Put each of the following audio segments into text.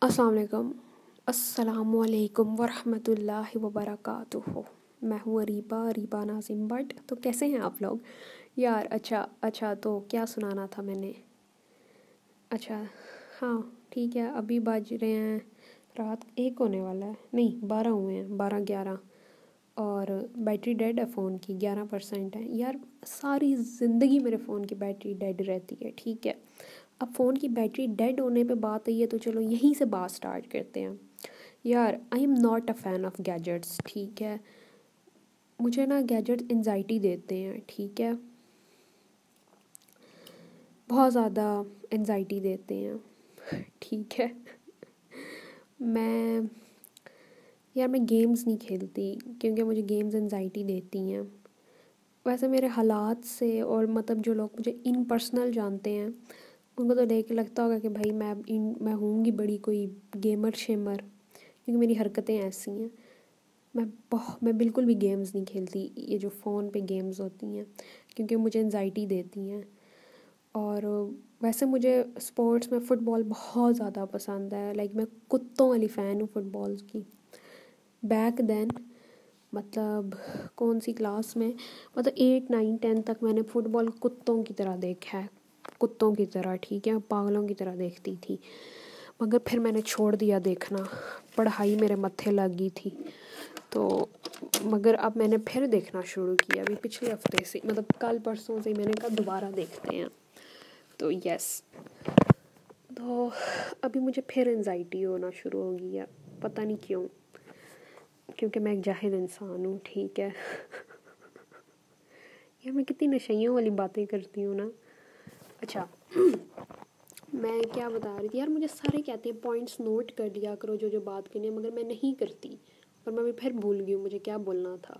السلام علیکم۔ السلام علیکم ورحمۃ اللہ وبرکاتہ۔ میں ہوں اریبا اریبا ناظم بٹ۔ تو کیسے ہیں آپ لوگ؟ یار اچھا اچھا تو کیا سنانا تھا میں نے؟ اچھا ہاں ٹھیک ہے۔ ابھی بج رہے ہیں۔ رات ایک ہونے والا ہے۔ نہیں، بارہ ہوئے ہیں، بارہ گیارہ۔ اور بیٹری ڈیڈ ہے فون کی، گیارہ پرسینٹ ہے۔ یار، ساری زندگی میرے فون کی بیٹری ڈیڈ رہتی ہے، ٹھیک ہے۔ اب فون کی بیٹری ڈیڈ ہونے پہ بات آئی ہے تو چلو یہیں سے بات اسٹارٹ کرتے ہیں۔ یار I am not a fan of gadgets ٹھیک ہے۔ مجھے نا گیجٹ انزائٹی دیتے ہیں، ٹھیک ہے۔ بہت زیادہ انزائٹی دیتے ہیں، ٹھیک ہے۔ میں، یار میں گیمز نہیں کھیلتی کیونکہ مجھے گیمز انزائٹی دیتی ہیں۔ ویسے میرے حالات سے اور مطلب جو لوگ مجھے ان پرسنل جانتے ہیں ان کو تو دیکھ کے لگتا ہوگا کہ بھائی میں میں ہوں گی بڑی کوئی گیمر شیمر، کیونکہ میری حرکتیں ایسی ہیں۔ میں بہت میں بالکل بھی گیمز نہیں کھیلتی، یہ جو فون پہ گیمز ہوتی ہیں، کیونکہ مجھے انزائٹی دیتی ہیں۔ اور ویسے مجھے اسپورٹس میں فٹ بال بہت زیادہ پسند ہے لائک میں کتوں والی فین ہوں فٹ بالز کی۔ بیک دین مطلب کون سی کلاس میں مطلب ایٹ نائن ٹین تک میں نے فٹ بال کتوں کی طرح دیکھا ہے۔ کتوں کی طرح، ٹھیک ہے، پاگلوں کی طرح دیکھتی تھی۔ مگر پھر میں نے چھوڑ دیا دیکھنا۔ پڑھائی میرے متھے لگ گئی تھی۔ تو مگر اب میں نے پھر دیکھنا شروع کیا، ابھی پچھلے ہفتے سے۔ مطلب کل پرسوں سے میں نے کہا دوبارہ دیکھتے ہیں۔ تو یس تو ابھی مجھے پھر انزائٹی ہونا شروع ہو گئی ہے پتہ نہیں کیوں۔ کیونکہ میں ایک جاہد انسان ہوں، ٹھیک ہے۔ یار میں کتنی نشیوں والی باتیں کرتی ہوں نا۔ اچھا۔ میں کیا بتا رہی تھی؟ یار مجھے سارے کہتے ہیں پوائنٹس نوٹ کر لیا کرو جو جو بات کرنی ہے، مگر میں نہیں کرتی۔ اور میں بھی پھر بھول گئی ہوں مجھے کیا بولنا تھا۔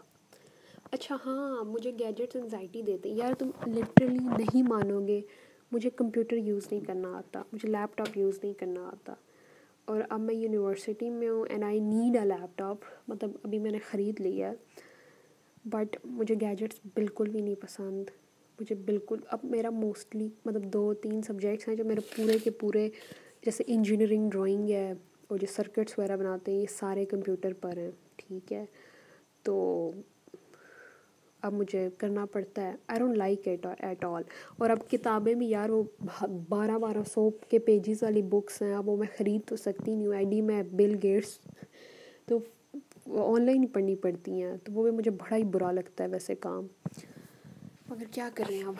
اچھا ہاں مجھے گیجٹس انزائٹی دیتے۔ یار تم لٹرلی نہیں مانو گے مجھے کمپیوٹر یوز نہیں کرنا آتا۔ مجھے لیپ ٹاپ یوز نہیں کرنا آتا۔ اور اب میں یونیورسٹی میں ہوں and I need a laptop مطلب ابھی میں نے خرید لیا۔ ہے بٹ مجھے گیجٹس بالکل بھی نہیں پسند۔ مجھے بالکل، اب میرا موسٹلی مطلب دو تین سبجیکٹس ہیں جو میرے پورے کے پورے، جیسے انجینئرنگ ڈرائنگ ہے اور جو سرکٹس وغیرہ بناتے ہیں، یہ سارے کمپیوٹر پر ہیں، ٹھیک ہے؟ تو اب مجھے کرنا پڑتا ہے۔ I don't like at at all اور اب کتابیں بھی یار، وہ بارہ بارہ سو کے پیجز والی بکس ہیں، اب وہ میں خرید تو سکتی نہیں ہوں۔ آئی ڈی میں بل گیٹس تو آن لائن پڑھنی پڑتی ہیں، تو وہ بھی مجھے بڑا ہی برا لگتا ہے ویسے کام۔ مگر کیا کر رہے ہیں اب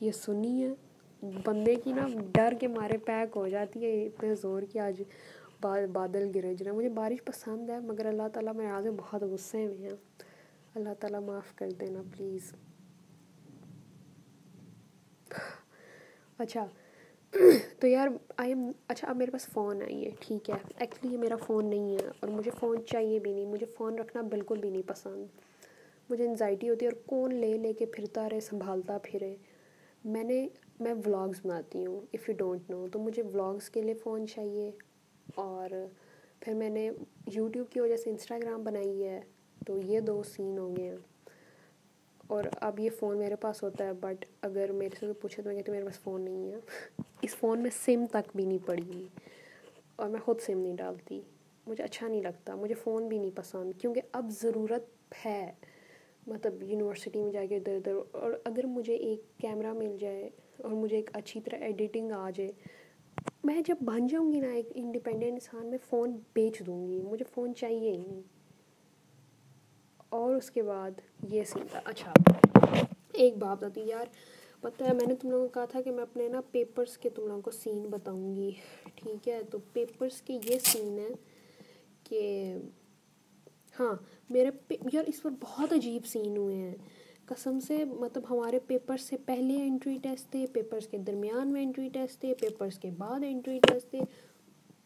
یہ سنی ہے بندے کی نا ڈر کے مارے پیک ہو جاتی ہے اتنے زور کی آج بادل گرے جنا مجھے بارش پسند ہے مگر اللہ تعالیٰ میں آگے بہت غصے میں ہیں اللہ تعالیٰ معاف کر دینا پلیز اچھا تو یار، آئی ایم اچھا اب میرے پاس فون ہے ٹھیک ہے۔ ایکچولی یہ میرا فون نہیں ہے اور مجھے فون چاہیے بھی نہیں۔ مجھے فون رکھنا بالکل بھی نہیں پسند۔ مجھے انزائٹی ہوتی ہے اور کون لے لے کے پھرتا رہے، سنبھالتا پھرے۔ میں نے، میں ولاگز بناتی ہوں اف یو ڈونٹ نو تو مجھے ولاگز کے لیے فون چاہیے۔ اور پھر میں نے یوٹیوب کی وجہ سے انسٹاگرام بنائی ہے۔ تو یہ دو سین ہو گئے ہیں۔ اور اب یہ فون میرے پاس ہوتا ہے بٹ اگر میرے سے پوچھے تو میں کہتی ہوں میرے پاس فون نہیں ہے۔ اس فون میں سم تک بھی نہیں پڑی۔ اور میں خود سم نہیں ڈالتی۔ مجھے اچھا نہیں لگتا۔ مجھے فون بھی نہیں پسند۔ کیونکہ اب ضرورت ہے۔ مطلب یونیورسٹی میں جا کے ادھر ادھر۔ اور اگر مجھے ایک کیمرہ مل جائے اور مجھے ایک اچھی طرح ایڈیٹنگ آ جائے، میں جب بن جاؤں گی نا ایک انڈیپینڈنٹ انسان، میں فون بیچ دوں گی۔ مجھے فون چاہیے ہی نہیں۔ اور اس کے بعد یہ سین تھا اچھا ایک بات آتی یار، پتہ ہے میں نے تم لوگوں کو کہا تھا کہ میں اپنے نا پیپرس کے تم لوگوں کو سین بتاؤں گی۔ ٹھیک ہے، تو پیپرس کے یہ سین ہے کہ ہاں میرے یار اس پر بہت عجیب سین ہوئے ہیں۔ قسم سے مطلب ہمارے پیپرس سے پہلے انٹری ٹیسٹ تھے پیپرس کے درمیان میں انٹری ٹیسٹ تھے پیپرس کے بعد انٹری ٹیسٹ تھے۔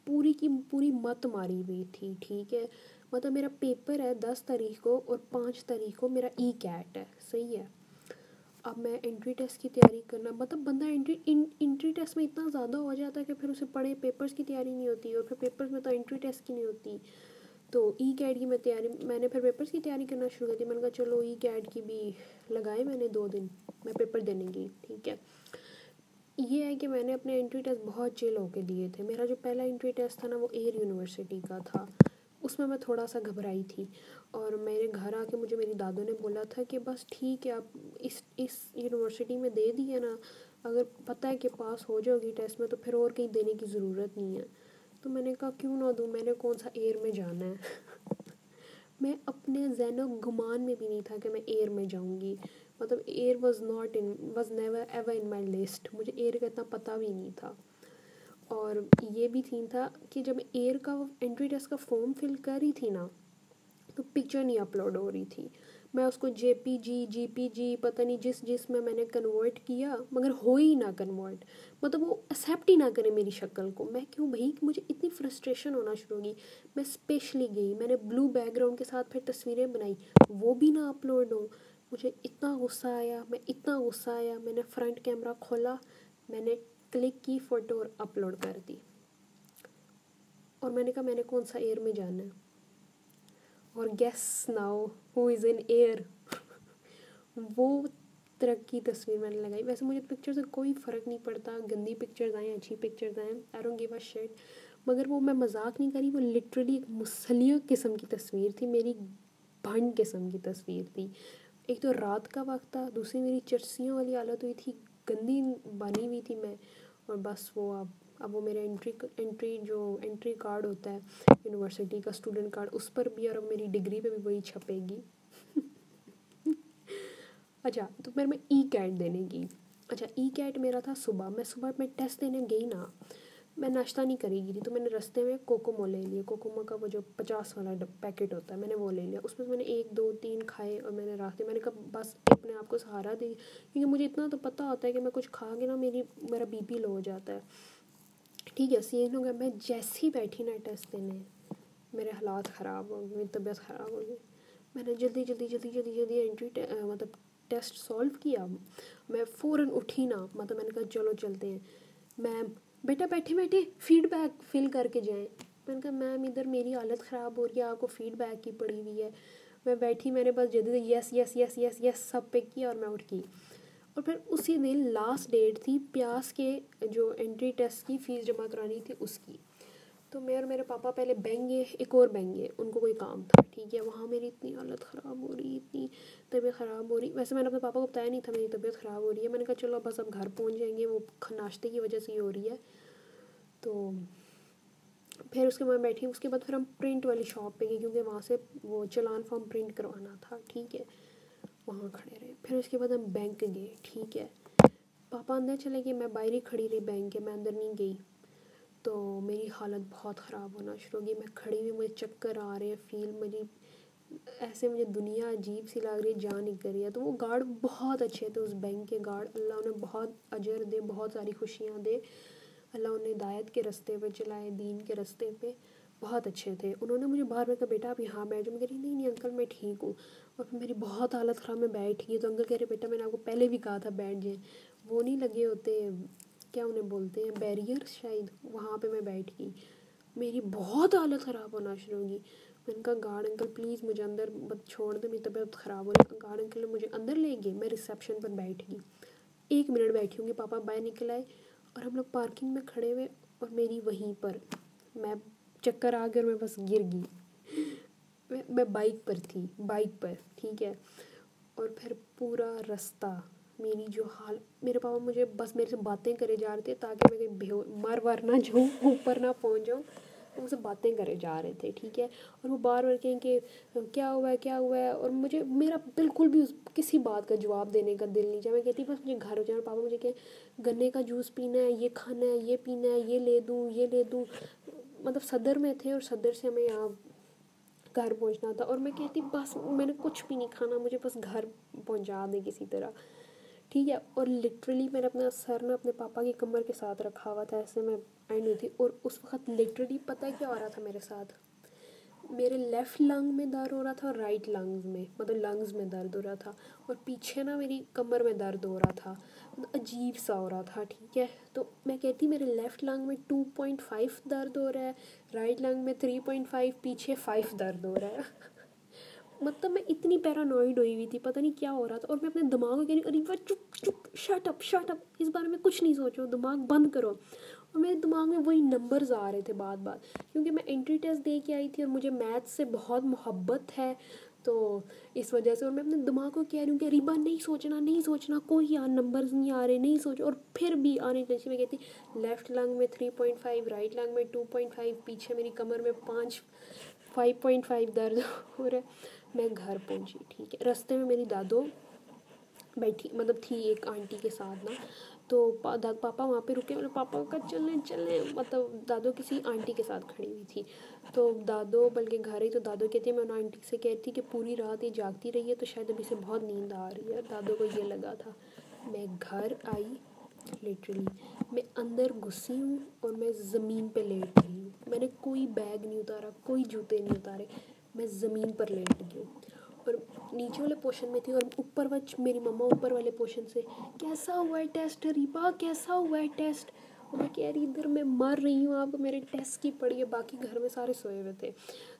پوری کی پوری مت ماری ہوئی تھی، ٹھیک ہے۔ مطلب میرا پیپر ہے، دس تاریخ کو اور پانچ تاریخ کو میرا ای کیٹ ہے، صحیح ہے۔ اب میں انٹری ٹیسٹ کی تیاری کرنا مطلب بندہ انٹری انٹری ٹیسٹ میں اتنا زیادہ ہو جاتا ہے کہ پھر اسے پڑھے پیپرس کی تیاری نہیں ہوتی اور پھر پیپرس میں تو انٹری ٹیسٹ کی نہیں ہوتی۔ تو ای کیٹ کی میں تیاری میں نے پھر پیپرس کی تیاری کرنا شروع کر دی، میں نے کہا چلو ای کیٹ کی بھی لگائے میں نے دو دن، میں پیپر دینے کی ٹھیک ہے۔ یہ ہے کہ میں نے اپنے انٹری ٹیسٹ بہت چل ہو کے دیے تھے۔ میرا جو پہلا انٹری ٹیسٹ تھا نا، وہ ایئر یونیورسٹی کا تھا۔ اس میں میں تھوڑا سا گھبرائی تھی اور میرے گھر آ کے مجھے میری دادوں نے بولا تھا کہ بس ٹھیک ہے آپ اس اس یونیورسٹی میں دے دیے نا، اگر پتہ ہے کہ پاس ہو جاؤ گی ٹیسٹ میں تو پھر اور کہیں دینے کی ضرورت نہیں ہے۔ تو میں نے کہا کیوں نہ دوں، میں نے کون سا ایئر میں جانا ہے؟ میں اپنے ذہن و گمان میں بھی نہیں تھا کہ میں ایئر میں جاؤں گی۔ مطلب Air was not in, was never ever in my list, مجھے ایئر کا اتنا پتہ بھی نہیں تھا۔ اور یہ بھی تھین تھا کہ جب ایئر کا انٹری ٹیسٹ کا فارم فل کر رہی تھی نا، تو پکچر نہیں اپلوڈ ہو رہی تھی۔ میں اس کو جے پی جی جی پی جی پتہ نہیں جس جس میں میں نے کنورٹ کیا، مگر ہو ہی نہ کنورٹ مطلب وہ ایکسیپٹ ہی نہ کرے میری شکل کو۔ میں کیوں بھائی؟ مجھے اتنی فرسٹریشن ہونا شروع ہوگی۔ میں اسپیشلی گئی، میں نے بلو بیک گراؤنڈ کے ساتھ پھر تصویریں بنائی۔ وہ بھی نہ اپلوڈ ہوں۔ مجھے اتنا غصہ آیا، میں اتنا غصہ آیا۔ میں نے فرنٹ کیمرہ کھولا، میں نے کلک کی فوٹو اور اپلوڈ کر دی. اور میں نے کہا، میں نے کون سا ایئر میں جانا ہے؟ اور guess now who is in Air وہ طرح کی تصویر میں نے لگائی. ویسے مجھے پکچر سے کوئی فرق نہیں پڑتا. گندی پکچرز آئیں، اچھی پکچرز آئیں. I don't give a shit مگر وہ میں مذاق نہیں کری وہ لٹرلی ایک مسلیہ قسم کی تصویر تھی. میری بھنڈ قسم کی تصویر تھی. ایک تو رات کا وقت تھا. دوسری میری چرسیوں والی حالت ہوئی تھی. گندی بنی ہوئی تھی میں اور بس وہ اب اب وہ میرا انٹری انٹری جو انٹری کارڈ ہوتا ہے یونیورسٹی کا اسٹوڈنٹ کارڈ اس پر بھی اور اب میری ڈگری پہ بھی وہی چھپے گی۔ اچھا تو پھر میں ای کیٹ دینے گی۔ اچھا ای کیٹ میرا تھا صبح، میں صبح میں ٹیسٹ دینے گئی نا۔ میں ناشتہ نہیں کرے گی تھی، تو میں نے رستے میں کوکومو لے لیا۔ کوکومو کا وہ جو پچاس والا پیکٹ ہوتا ہے، میں نے وہ لے لیا۔ اس میں میں نے ایک، دو، تین کھائے اور میں نے راستے میں نے کہا بس اپنے آپ کو سہارا دے کیونکہ مجھے اتنا تو پتہ ہوتا ہے کہ میں کچھ کھا کے نا میری میرا بی پی لو ہو جاتا ہے۔ ٹھیک ہے، سین ہو گیا۔ میں جیسی بیٹھی نا ٹیسٹ دینے میرے حالات خراب ہو گئے، میری طبیعت خراب ہو گئی۔ میں نے جلدی جلدی جلدی جلدی جلدی انٹری مطلب ٹیسٹ سولو کیا۔ میں فوراً اٹھی نا مطلب میں نے کہا چلو چلتے ہیں۔ میم بیٹا بیٹھے بیٹھے فیڈ بیک فل کر کے جائیں میں نے کہا میم ادھر میری حالت خراب ہو رہی ہے، آپ کو فیڈ بیک کی پڑی ہوئی ہے۔ میں بیٹھی، میں نے بس جدید یس یس یس یس یس سب پہ کیا اور میں اٹھ کی اور پھر اسی دن لاسٹ ڈیٹ تھی پیاس کے جو انٹری ٹیسٹ کی فیس جمع کرانی تھی اس کی۔ تو میں اور میرے پاپا پہلے بینگ گئے ایک اور بینگ گئے ان کو کوئی کام تھا، ٹھیک ہے، وہاں میری اتنی حالت خراب ہو رہی، اتنی طبیعت خراب ہو رہی۔ ویسے میں نے اپنے پاپا کو بتایا نہیں تھا میری طبیعت خراب ہو رہی ہے۔ میں نے کہا، چلو بس اب گھر پہنچ جائیں گے، وہ ناشتے کی وجہ سے ہی ہو رہی ہے۔ تو پھر اس کے بعد بیٹھی۔ اس کے بعد پھر ہم پرنٹ والی شاپ پہ گئے، کیونکہ وہاں سے وہ چلان فارم پرنٹ کروانا تھا، ٹھیک ہے۔ وہاں کھڑے رہے۔ پھر اس کے بعد ہم بینک گئے، ٹھیک ہے۔ پاپا اندر چلے گئے، میں باہر ہی کھڑی رہی بینک کے، میں اندر نہیں گئی۔ تو میری حالت بہت خراب ہونا شروع ہو گئی۔ میں کھڑی ہوئی، مجھے چکر آ رہے ہیں فیل میری ایسے مجھے دنیا عجیب سی لگ رہی ہے جان نکل رہی ہے۔ تو وہ گارڈ بہت اچھے تھے اس بینک کے گارڈ اللہ انہیں بہت اجر دے، بہت ساری خوشیاں دے۔ اللہ انہیں ہدایت کے رستے پہ چلائے، دین کے رستے پہ۔ بہت اچھے تھے۔ انہوں نے مجھے باہر میں کہا، بیٹا آپ یہاں بیٹھ جاؤ۔ میں کہہ رہی نہیں نہیں انکل میں ٹھیک ہوں۔ اور پھر میری بہت حالت خراب، میں بیٹھ گئی تو انکل کہہ رہے، بیٹا، میں نے آپ کو پہلے بھی کہا تھا بیٹھ جائیں۔ وہ نہیں لگے ہوتے کیا انہیں بولتے ہیں بیریئر شاید وہاں پہ میں بیٹھ گئی۔ میری بہت حالت خراب ہونا شروع ہوگی میں نے کہا گارڈ انکل پلیز مجھے اندر چھوڑ دیں میری طبیعت خراب ہو رہی گارڈ انکل نے مجھے اندر لے گئے، میں ریسیپشن پر بیٹھ گئی۔ ایک منٹ بیٹھی ہوں گی، پاپا باہر نکل آئے اور ہم لوگ پارکنگ میں کھڑے ہوئے اور میری وہیں پر میں چکر آ گیا اور میں بس گر گئی۔ میں بائک پر تھی بائک پر، ٹھیک ہے۔ اور پھر پورا رستہ میری جو حال، میرے پاپا مجھے بس میرے سے باتیں کرے جا رہے تھے تاکہ میں کہیں مر ور نہ جاؤں، اوپر نہ پہنچ جاؤں۔ وہ مجھ سے باتیں کرے جا رہے تھے، ٹھیک ہے؟ اور وہ بار بار کہیں کہ، کیا ہوا ہے، کیا ہوا ہے؟ اور مجھے، میرا بالکل بھی اس کسی بات کا جواب دینے کا دل نہیں چاہے میں کہتی، بس مجھے گھر ہو جائے اور پاپا مجھے کہ گنے کا جوس پینا ہے، یہ کھانا ہے، یہ پینا ہے، یہ لے دوں، یہ لے دوں۔ مطلب صدر میں تھے اور صدر سے ہمیں یہاں گھر پہنچنا تھا۔ اور میں کہتی، بس میں نے کچھ بھی نہیں کھانا، مجھے بس گھر پہنچا دیں کسی طرح۔ ٹھیک ہے، اور لٹرلی میں نے اپنا سر نا اپنے پاپا کی کمر کے ساتھ رکھا ہوا تھا، ایسے میں اینڈ ہوئی تھی، اور اس وقت لٹرلی پتہ کیا ہو رہا تھا میرے ساتھ؟ میرے لیفٹ لنگ میں درد ہو رہا تھا اور رائٹ لنگز میں مطلب لنگز میں درد ہو رہا تھا، اور پیچھے نا میری کمر میں درد ہو رہا تھا، عجیب سا ہو رہا تھا، ٹھیک ہے۔ تو میں کہتی میرے لیفٹ لنگ میں ٹو پوائنٹ فائیو درد ہو رہا ہے رائٹ لنگ میں تھری پوائنٹ فائیو پیچھے فائیو درد ہو رہا ہے۔ مطلب میں اتنی پیرانوائڈ ہوئی ہوئی تھی، پتہ نہیں کیا ہو رہا تھا، اور میں اپنے دماغ کو کہہ رہی ارے چپ چپ شٹ اپ شٹ اپ اس بارے میں کچھ نہیں سوچو دماغ بند کرو۔ اور میرے دماغ میں وہی نمبرز آ رہے تھے بات بات۔ کیونکہ میں انٹری ٹیسٹ دے کے آئی تھی اور مجھے میتھس سے بہت محبت ہے، تو اس وجہ سے، اور میں اپنے دماغ کو کہہ رہی ہوں کہ ریبا نہیں سوچنا نہیں سوچنا، کوئی یار نمبرز نہیں آ رہے، نہیں سوچو۔ اور پھر بھی آنے ٹینشن میں کہتی لیفٹ لنگ میں three point five right lung میں ٹو پوائنٹ فائیو پیچھے میری کمر میں پانچ فائیو پوائنٹ فائیو درد ہو رہا ہے۔ میں گھر پہنچی، ٹھیک ہے۔ رستے میں میری دادو بیٹھی مطلب تھی ایک آنٹی کے ساتھ نا۔ تو پاپا وہاں پہ رکے میرے پاپا کا چلیں چلیں مطلب دادو کسی آنٹی کے ساتھ کھڑی ہوئی تھی۔ تو دادو بلکہ گھر ہی تو دادو کہتی ہے میں ان آنٹی سے کہتی کہ پوری رات یہ جاگتی رہی ہے تو شاید ابھی سے بہت نیند آ رہی ہے۔ دادو کو یہ لگا تھا۔ میں گھر آئی لٹرلی میں اندر گھسی ہوں اور میں زمین پہ لیٹ رہی ہوں۔ میں نے کوئی بیگ نہیں اتارا، کوئی جوتے نہیں اتارے۔ میں زمین پر لیٹ گئی ہوں۔ اور نیچے والے پوشن میں تھی اور اوپر وچ میری مما اوپر والے پوشن سے، کیسا ہوا ہے ٹیسٹ ریبا؟ کیسا ہوا ہے ٹیسٹ اور میں کہہ رہی ادھر میں مر رہی ہوں، آپ میرے ٹیسٹ کی پڑی ہے، باقی گھر میں سارے سوئے ہوئے تھے۔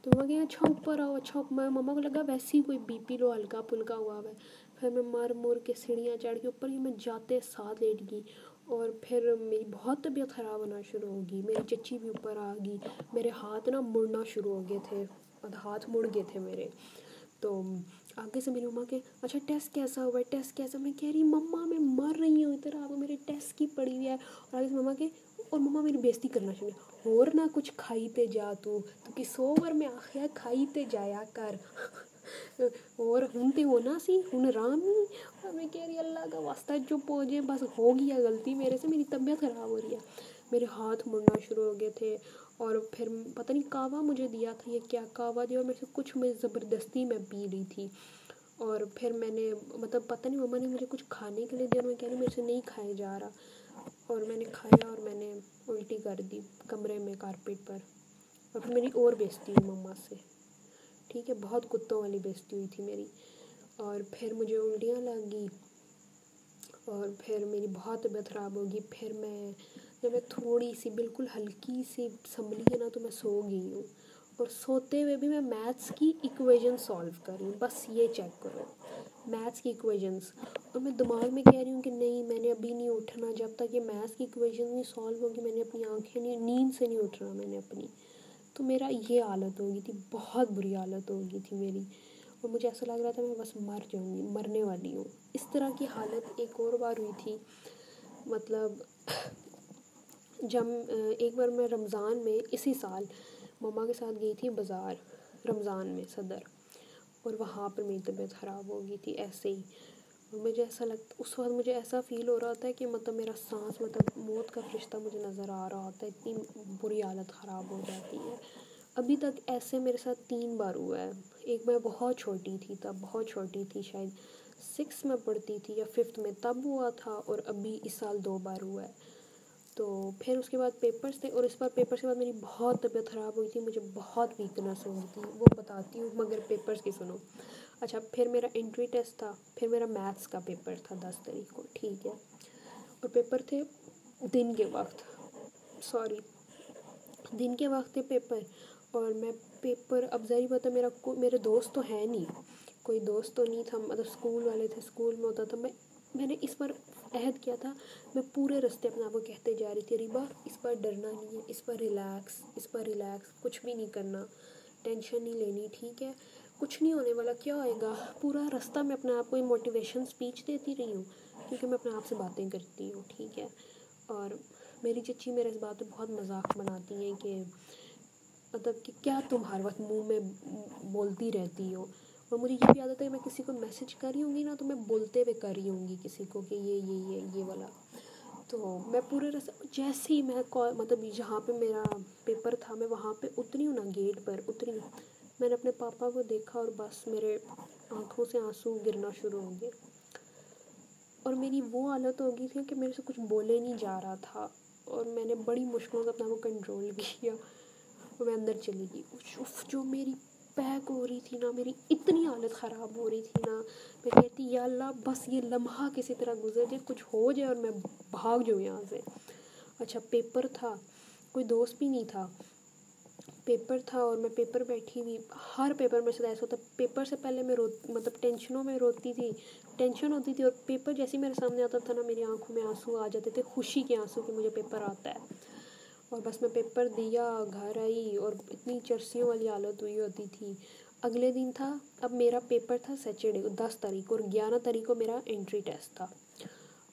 تو وہ کہ اچھا اوپر آؤ اچھا میں مما کو لگا ویسے ہی کوئی بی پی لو ہلکا پھلکا ہوا ہوا ہے۔ پھر میں مر مر کے سیڑھیاں چڑھ کے اوپر ہی میں جاتے ساتھ لیٹ گئی۔ اور پھر میری بہت طبیعت خراب ہونا شروع ہوگی میری چچی بھی اوپر آ گئی، میرے ہاتھ نا مڑنا شروع ہو گئے تھے۔ ہاتھ مڑ گئے تھے میرے۔ تو آگے سے میری مما کہ اچھا ٹیسٹ کیسا ہوا؟ ہے ٹیسٹ کیسا؟ میں کہہ رہی مما میں مر رہی ہوں ادھر آپ میرے ٹیسٹ کی پڑی ہوئی ہے۔ اور آگے سے مما کہ، اور مما میری بےزتی کرنا چاہیے اور نہ کچھ کھائی تے جا تو کہ سو بار میں آخیا کھائی تے جایا کر۔ اور ہوں تے ہونا سی ہوں رام ہی۔ اور میں کہہ رہی اللہ کا واسطہ چپ ہو جائے بس ہو گیا، غلطی میرے سے، میری طبیعت خراب ہو رہی ہے۔ میرے ہاتھ مڑنا شروع ہو گئے تھے۔ اور پھر پتہ نہیں کعوہ مجھے دیا تھا یہ کیا کعوہ دیا اور میرے سے کچھ میں زبردستی میں پی رہی تھی اور پھر میں نے مطلب پتہ نہیں مما نے مجھے کچھ کھانے کے لیے دیا اور میں کہہ رہی میرے سے نہیں کھایا جا رہا اور میں نے کھایا اور میں نے الٹی کر دی کمرے میں کارپیٹ پر اور پھر میری اور بیچتی ہوئی مما سے۔ ٹھیک ہے، بہت کتوں والی بیچتی ہوئی تھی میری اور پھر مجھے الٹیاں لگی اور پھر میری بہت طبیعت خراب ہوگی۔ پھر میں جب میں تھوڑی سی بالکل ہلکی سی سنبھلی ہے نا تو میں سو گئی ہوں۔ اور سوتے ہوئے بھی میں میتھس کی ایکویژن سولو کر رہی ہوں۔ بس یہ چیک کرو۔ میتھس کی ایکویژنس اور میں دماغ میں کہہ رہی ہوں کہ نہیں، میں نے ابھی نہیں اٹھنا۔ جب تک یہ میتھس کی ایکویژن نہیں سولو ہوگی میں نے اپنی آنکھیں نہیں، نیند سے نہیں اٹھنا میں نے اپنی۔ تو میرا یہ حالت ہو گئی تھی، بہت بری حالت ہو گئی تھی میری۔ اور مجھے ایسا لگ رہا تھا میں بس مر جاؤں گی، مرنے والی ہوں۔ اس طرح کی حالت ایک اور بار ہوئی تھی۔ مطلب جب ایک بار میں رمضان میں اسی سال مما کے ساتھ گئی تھی بازار، رمضان میں صدر، اور وہاں پر میری طبیعت خراب ہو گئی تھی، ایسے ہی۔ اور مجھے ایسا لگتا اس وقت مجھے ایسا فیل ہو رہا ہوتا ہے کہ مطلب میرا سانس مطلب موت کا فرشتہ مجھے نظر آ رہا ہوتا ہے، اتنی بری حالت خراب ہو جاتی ہے۔ ابھی تک ایسے میرے ساتھ تین بار ہوا ہے۔ ایک میں بہت چھوٹی تھی تب، بہت چھوٹی تھی شاید سکس میں پڑھتی تھی یا ففتھ میں، تب ہوا تھا، اور ابھی اس سال دو بار ہوا ہے۔ تو پھر اس کے بعد پیپرس تھے اور اس بار پیپرس کے بعد میری بہت طبیعت خراب ہوئی تھی، مجھے بہت ویکنیس ہوئی تھی، وہ بتاتی ہوں مگر پیپرس کی سنو۔ اچھا پھر میرا انٹری ٹیسٹ تھا، پھر میرا میتھس کا پیپر تھا دس تاریخ کو، ٹھیک ہے۔ اور پیپر تھے دن کے وقت سوری دن کے وقت تھے پیپر اور میں پیپر اب ظاہر بات ہے میرا میرے دوست تو ہیں نہیں۔ کوئی دوست تو نہیں تھا مطلب اسکول والے تھے اسکول میں ہوتا تھا، میں میں نے اس بار عہد کیا تھا۔ میں پورے رستے اپنے آپ کو کہتے جا رہی تھی، ریبا، اس پر ڈرنا نہیں ہے، اس پر ریلیکس اس پر ریلیکس کچھ بھی نہیں کرنا ٹینشن نہیں لینی، ٹھیک ہے؟ کچھ نہیں ہونے والا، کیا ہوئے گا؟ پورا رستہ میں اپنے آپ کو موٹیویشن اسپیچ دیتی رہی ہوں، کیونکہ میں اپنے آپ سے باتیں کرتی ہوں، ٹھیک ہے؟ اور میری چچی میرے اس بات پہ بہت مذاق بناتی ہیں کہ مطلب کہ کیا تم ہر وقت منہ میں بولتی رہتی ہو؟ اور مجھے یہ بھی عادت ہے کہ میں کسی کو میسج کر رہی ہوں گی نا تو میں بولتے ہوئے کر رہی ہوں گی کسی کو کہ یہ یہ یہ یہ والا۔ تو میں پورے رس جیسے ہی میں مطلب جہاں پہ میرا پیپر تھا، میں وہاں پہ اتری ہوں نا گیٹ پر، اتری میں نے اپنے پاپا کو دیکھا اور بس میرے آنکھوں سے آنسو گرنا شروع ہو گئے اور میری وہ حالت ہو گئی تھی کہ میرے سے کچھ بولے نہیں جا رہا تھا اور میں نے بڑی مشکلوں سے اپنا وہ کنٹرول کیا۔ میں اندر چلی گئی۔ جو میری پیک ہو رہی تھی نا، میری اتنی حالت خراب ہو رہی تھی نا۔ میں کہتی، یا اللہ، بس یہ لمحہ کسی طرح گزر جائے، کچھ ہو جائے اور میں بھاگ جاؤں یہاں سے۔ اچھا پیپر تھا۔ کوئی دوست بھی نہیں تھا۔ پیپر تھا اور میں پیپر بیٹھی ہوئی، ہر پیپر میں سے ایسا ہوتا۔ پیپر سے پہلے میں رو مطلب ٹینشنوں میں روتی تھی۔ ٹینشن ہوتی تھی اور پیپر جیسے میرے سامنے آتا تھا نا، میری آنکھوں میں آنسو آ جاتے تھے، خوشی کے آنسو کہ مجھے پیپر آتا ہے۔ اور بس میں پیپر دیا، گھر آئی اور اتنی چرسیوں والی حالت ہوئی ہوتی تھی۔ اگلے دن تھا، اب میرا پیپر تھا سیٹرڈے دس تاریخ اور گیارہ تاریخ کو میرا انٹری ٹیسٹ تھا۔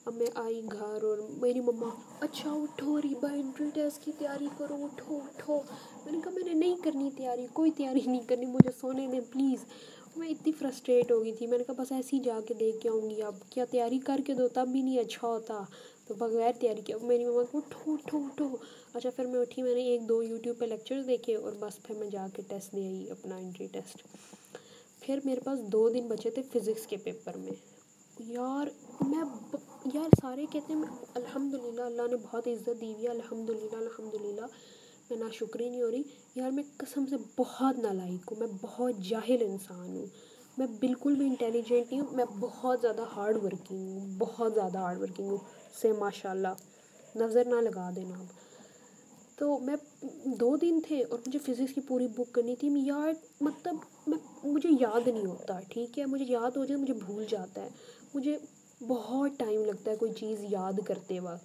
اب میں آئی گھر اور میری مما اچھا اٹھو ریبا انٹری ٹیسٹ کی تیاری کرو، اٹھو اٹھو۔ میں نے کہا، میں نے نہیں کرنی تیاری، کوئی تیاری نہیں کرنی، مجھے سونے دیں پلیز میں اتنی فرسٹریٹ ہو گئی تھی۔ میں نے کہا، بس ایسے ہی جا کے دیکھ کے آؤں گی۔ اب کیا تیاری کر کے دو، تب بھی نہیں اچھا ہوتا۔ تو بغیر تیاری کیا میری مما کو اٹھو اٹھو اٹھو اچھا پھر میں اٹھی، میں نے ایک دو یوٹیوب پہ لیکچر دیکھے اور بس پھر میں جا کے ٹیسٹ دے آئی، اپنا انٹری ٹیسٹ پھر میرے پاس دو دن بچے تھے فزکس کے پیپر میں۔ یار میں یار سارے کہتے ہیں الحمد للہ اللہ نے بہت عزت دی ہوئی ہے الحمد للہ الحمد للہ میں نا شکری نہیں ہو رہی۔ یار، میں قسم سے بہت نالائق ہوں، میں بہت جاہل انسان ہوں۔ میں بالکل بھی انٹیلیجنٹ نہیں ہوں، میں بہت زیادہ ہارڈ ورکنگ ہوں، بہت زیادہ ہارڈ ورکنگ ہوں۔ سے ماشاء اللہ نظر نہ لگا دینا اب تو میں دو دن تھے اور مجھے فزکس کی پوری بک کرنی تھی۔ میں یار مطلب میں، مجھے یاد نہیں ہوتا، ٹھیک ہے؟ مجھے یاد ہو جائے مجھے بھول جاتا ہے۔ مجھے بہت ٹائم لگتا ہے کوئی چیز یاد کرتے وقت۔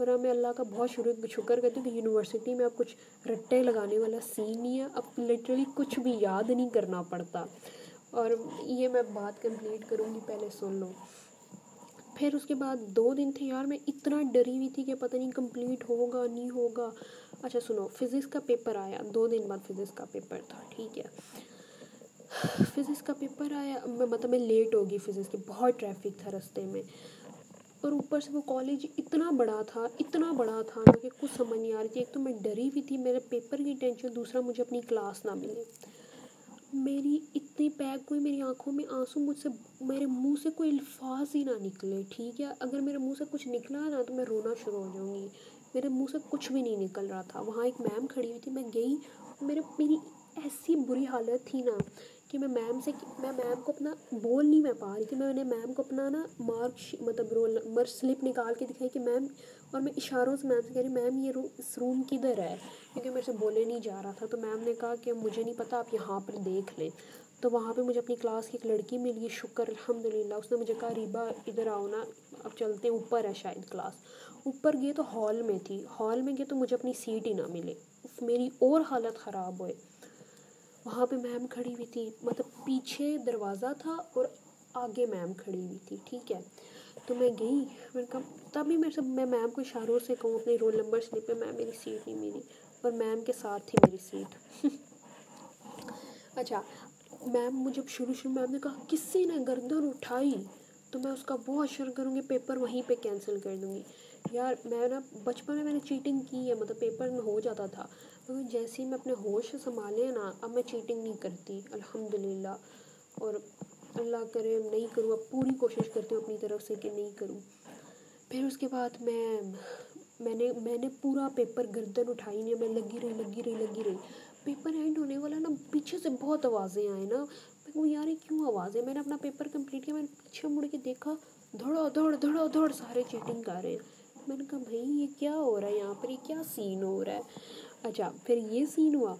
اور میں اللہ کا بہت شروع شکر کرتی ہوں کہ یونیورسٹی میں اب کچھ رٹے لگانے والا سین نہیں ہے۔ اب لٹرلی کچھ بھی یاد نہیں کرنا پڑتا۔ اور یہ میں بات کمپلیٹ کروں گی، پہلے سن لو۔ پھر اس کے بعد دو دن تھے یار، میں اتنا ڈری ہوئی تھی کہ پتہ نہیں کمپلیٹ ہوگا نہیں ہوگا۔ اچھا سنو، فزکس کا پیپر آیا، دو دن بعد فزکس کا پیپر تھا، ٹھیک ہے۔ فزکس کا پیپر آیا، میں مطلب میں لیٹ ہوگی فزکس کی، بہت ٹریفک تھا رستے میں۔ اور اوپر سے وہ کالج اتنا بڑا تھا، اتنا بڑا تھا نا کہ کچھ سمجھ نہیں آ رہی تھی۔ ایک تو میں ڈری ہوئی تھی، میرے پیپر کی ٹینشن، دوسرا مجھے اپنی کلاس نہ ملے میری اتنی پیک ہوئی، میری آنکھوں میں آنسو مجھ سے، میرے منہ سے کوئی الفاظ ہی نہ نکلے، ٹھیک ہے؟ اگر میرے منہ سے کچھ نکلا نا تو میں رونا شروع ہو جاؤں گی۔ میرے منہ سے کچھ بھی نہیں نکل رہا تھا۔ وہاں ایک میم کھڑی ہوئی تھی، میں گئی۔ میرے، میری ایسی بری حالت تھی نا کہ میں میم سے میں میم کو اپنا بول نہیں میں پا رہی تھی، میں نے میم کو اپنا نا مارک مطلب رول نمبر سلپ نکال کے دکھائی کہ میم اور میں اشاروں سے میم سے کہہ رہی میم یہ اس روم کدھر ہے؟ کیونکہ میرے سے بولے نہیں جا رہا تھا، تو میم نے کہا کہ مجھے نہیں پتہ آپ یہاں پر دیکھ لیں۔ تو وہاں پہ مجھے اپنی کلاس کی ایک لڑکی ملی، شکر الحمد للہ اس نے مجھے کہا، ریبا، ادھر آؤ نا، اب چلتے اوپر ہے شاید کلاس اوپر گئے تو ہال میں تھی۔ ہال میں گئے تو مجھے اپنی سیٹ ہی نہ ملے۔ میری اور حالت خراب ہوئے۔ وہاں پہ میم کھڑی ہوئی تھی مطلب پیچھے دروازہ تھا اور آگے میم کھڑی ہوئی تھی، ٹھیک ہے۔ تو میں گئی، میں نے کہا، تبھی میرے سے میں میم کو اشاروں سے کہوں، اپنے رول نمبر سلپ پہ میم میری سیٹ نہیں ملی اور میم کے ساتھ تھی میری سیٹ اچھا میم مجھے شروع شروع میم نے کہا کسی نے گردن اٹھائی؟ تو میں اس کا وہ اشر کروں گی پیپر وہیں پہ کینسل کر دوں گی۔ یار، میں نا، بچپن میں میں نے چیٹنگ کی ہے مطلب پیپر میں ہو جاتا تھا۔ مگر جیسے ہی میں اپنے ہوش سنبھالے نا، اب میں چیٹنگ نہیں کرتی الحمد للہ اور اللہ کرے نہیں کروں، اب پوری کوشش کرتی ہوں اپنی طرف سے کہ نہیں کروں۔ پھر اس کے بعد میں میں نے میں نے پورا پیپر گردن اٹھائی نہیں، میں لگی رہی لگی رہی لگی رہی۔ پیپر اینڈ ہونے والا نا، پیچھے سے بہت آوازیں آئیں نا۔ میں کہوں، یار یہ کیوں آواز ہے میں نے اپنا پیپر کمپلیٹ کیا، میں نے پیچھے مڑ کے دیکھا دھڑا دھڑ دھڑا دھڑ، سارے چیٹنگ کر رہے۔ ہیں میں نے کہا، بھائی، یہ کیا ہو رہا ہے یہاں پر؟ یہ کیا سین ہو رہا ہے؟ اچھا پھر یہ سین ہوا۔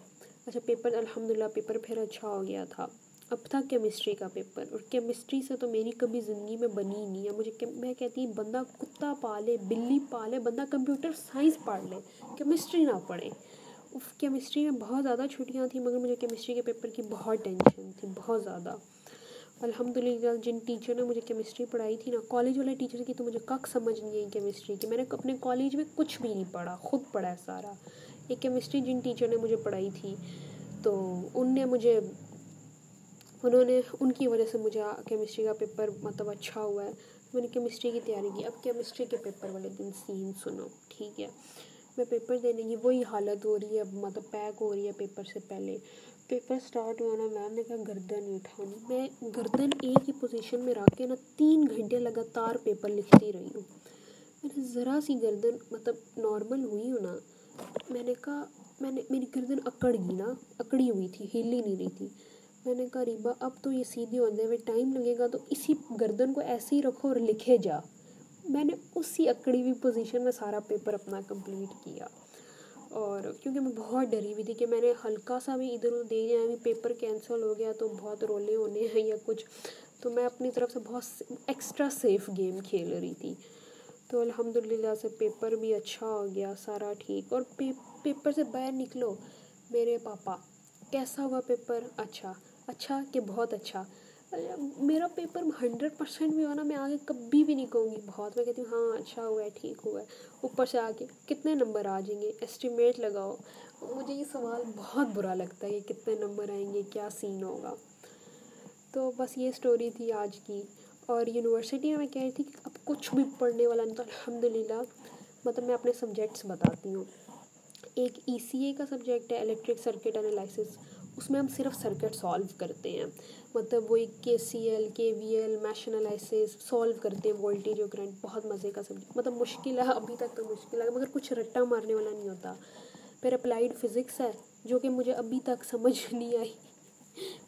اچھا پیپر الحمد للہ پیپر پھر اچھا ہو گیا تھا۔ اب تھا کیمسٹری کا پیپر اور کیمسٹری سے تو میری کبھی زندگی میں بنی ہی نہیں ہے۔ مجھے میں کہتی ہوں، بندہ کتا پالے، بلی پالے، بندہ کمپیوٹر سائنس پڑھ لے کیمسٹری نہ پڑھے۔ اس کیمسٹری میں بہت زیادہ چھٹیاں تھیں، مگر مجھے کیمسٹری کے پیپر کی بہت ٹینشن تھی، بہت زیادہ۔ الحمد للہ جن ٹیچر نے مجھے کیمسٹری پڑھائی تھی نا کالج والے ٹیچر کی تو مجھے کک سمجھ نہیں آئی کیمسٹری کی۔ میں نے اپنے کالج میں کچھ بھی نہیں پڑھا، خود پڑھا ہے سارا۔ ایک کیمسٹری جن ٹیچر نے مجھے پڑھائی تھی، تو ان نے مجھے، انہوں نے، ان کی وجہ سے مجھے کیمسٹری کا پیپر مطلب اچھا ہوا ہے۔ میں نے کیمسٹری کی تیاری کی۔ اب کیمسٹری کے پیپر والے دن سین سنو، ٹھیک ہے۔ میں پیپر دینے کی وہی حالت ہو رہی ہے، اب مطلب پیک ہو رہی ہے پیپر سے پہلے۔ پیپر اسٹارٹ ہوا نا میم نے کہا گردن اٹھانی میں گردن ایک ہی پوزیشن میں رکھ کے نا تین گھنٹے لگاتار پیپر لکھتی رہی ہوں۔ میں نے ذرا سی گردن مطلب نارمل ہوئی ہوں نا میں نے کہا، میں نے میری گردن اکڑ گئی نا، اکڑی ہوئی تھی ہل ہی نہیں رہی تھی۔ میں نے کہا، ریبا، اب تو یہ سیدھی ہونے میں ٹائم لگے گا تو اسی گردن کو ایسے ہی رکھو اور لکھے جا۔ میں نے اسی اکڑی ہوئی پوزیشن میں سارا پیپر اپنا کمپلیٹ کیا۔ اور کیونکہ میں بہت ڈری ہوئی تھی کہ میں نے ہلکا سا بھی ادھر ادھر دے دیا، ابھی پیپر کینسل ہو گیا تو بہت رولے ہونے ہیں یا کچھ۔ تو میں اپنی طرف سے بہت ایکسٹرا سیف گیم کھیل رہی تھی۔ تو الحمد للہ سے پیپر بھی اچھا ہو گیا، سارا ٹھیک۔ اور پیپر سے باہر نکلو، میرے پاپا، کیسا ہوا پیپر؟ اچھا اچھا کہ بہت اچھا۔ میرا پیپر ہنڈریڈ پرسینٹ بھی ہوا نا میں آگے کبھی بھی نہیں کہوں گی۔ بہت، میں کہتی ہوں ہاں اچھا ہوا ہے، ٹھیک ہوا ہے۔ اوپر سے آگے، کتنے نمبر آ جائیں گے؟ اسٹیمیٹ لگاؤ۔ مجھے یہ سوال بہت برا لگتا ہے کہ کتنے نمبر آئیں گے، کیا سین ہوگا؟ تو بس یہ اسٹوری تھی آج کی۔ اور یونیورسٹی میں میں کہہ رہی تھی کہ اب کچھ بھی پڑھنے والا نہیں تو الحمد للہ مطلب میں اپنے سبجیکٹس بتاتی ہوں۔ ایک ای سی اے کا سبجیکٹ ہے الیکٹرک سرکٹ انالائسس اس میں ہم صرف سرکٹ سالو کرتے ہیں۔ مطلب وہی K C L K V L mesh analysis solve کرتے ہیں وولٹیج اور کرنٹ بہت مزے کا سبجیکٹ مطلب مشکل ہے، ابھی تک تو مشکل ہے، مگر کچھ رٹا مارنے والا نہیں ہوتا۔ پھر اپلائیڈ فزکس ہے، جو کہ مجھے ابھی تک سمجھ نہیں آئی۔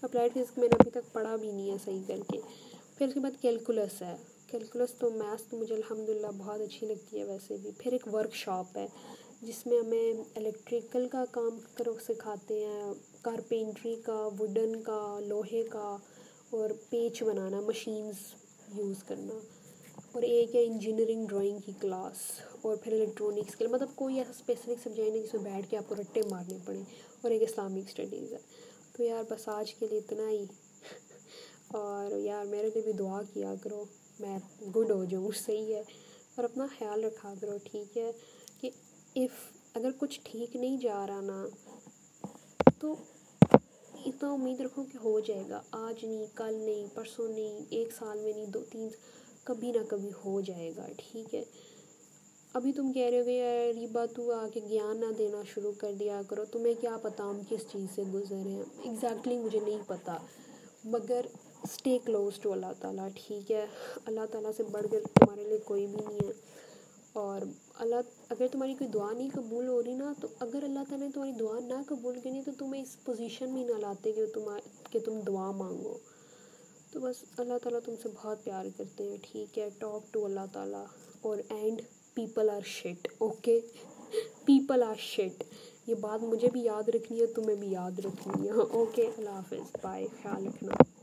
اپلائیڈ فزکس میں نے ابھی تک پڑھا بھی نہیں ہے صحیح کر کے۔ پھر اس کے بعد کیلکولس ہے۔ کیلکولس تو میتھس تو مجھے الحمد للہ بہت اچھی لگتی ہے ویسے بھی۔ پھر ایک ورک شاپ ہے جس میں ہمیں الیکٹریکل کا کام کرو سکھاتے ہیں کارپینٹری کا ووڈن کا، لوہے کا، اور پیچ بنانا مشینز یوز کرنا۔ اور ایک ہے انجینئرنگ ڈرائنگ کی کلاس اور پھر الیکٹرانکس کے مطلب کوئی ایسا اسپیسیفک سبجیکٹ نہیں جس میں بیٹھ کے آپ کو رٹے مارنے پڑیں۔ اور ایک اسلامک اسٹڈیز ہے۔ تو یار بس آج کے لیے اتنا ہی۔ اور یار میرے لیے بھی دعا کیا کرو، میں گڈ ہو جاؤں، صحیح ہے، اور اپنا خیال رکھا کرو، ٹھیک ہے؟ کہ اف اگر کچھ ٹھیک نہیں جا رہا نا، تو اتنا امید رکھو کہ ہو جائے گا۔ آج نہیں، کل نہیں، پرسوں نہیں، ایک سال میں نہیں، دو، تین، کبھی نہ کبھی ہو جائے گا، ٹھیک ہے؟ ابھی تم کہہ رہے ہو کہ یار یہ بات تو آ کے گیان نہ دینا شروع کر دیا کرو، تمہیں کیا پتہ ہم کس چیز سے گزر ہیں؟ ایگزیکٹلی مجھے نہیں پتہ، مگر اسٹے کلوز ٹو اللہ تعالیٰ، ٹھیک ہے؟ اللہ تعالیٰ سے بڑھ کر تمہارے لیے کوئی بھی نہیں ہے۔ اور اللہ، اگر تمہاری کوئی دعا نہیں قبول ہو رہی نا، تو اگر اللہ تعالیٰ نے تمہاری دعا نہ قبول کرنی، تو تمہیں اس پوزیشن میں نہ لاتے کہ تم کہ تم دعا مانگو۔ تو بس اللہ تعالیٰ تم سے بہت پیار کرتے ہیں، ٹھیک ہے؟ ٹاک ٹو اللہ تعالیٰ۔ اور and people are shit okay people are shit یہ بات مجھے بھی یاد رکھنی ہے، تمہیں بھی یاد رکھنی ہے۔ اوکے اللہ حافظ۔ بائے خیال رکھنا۔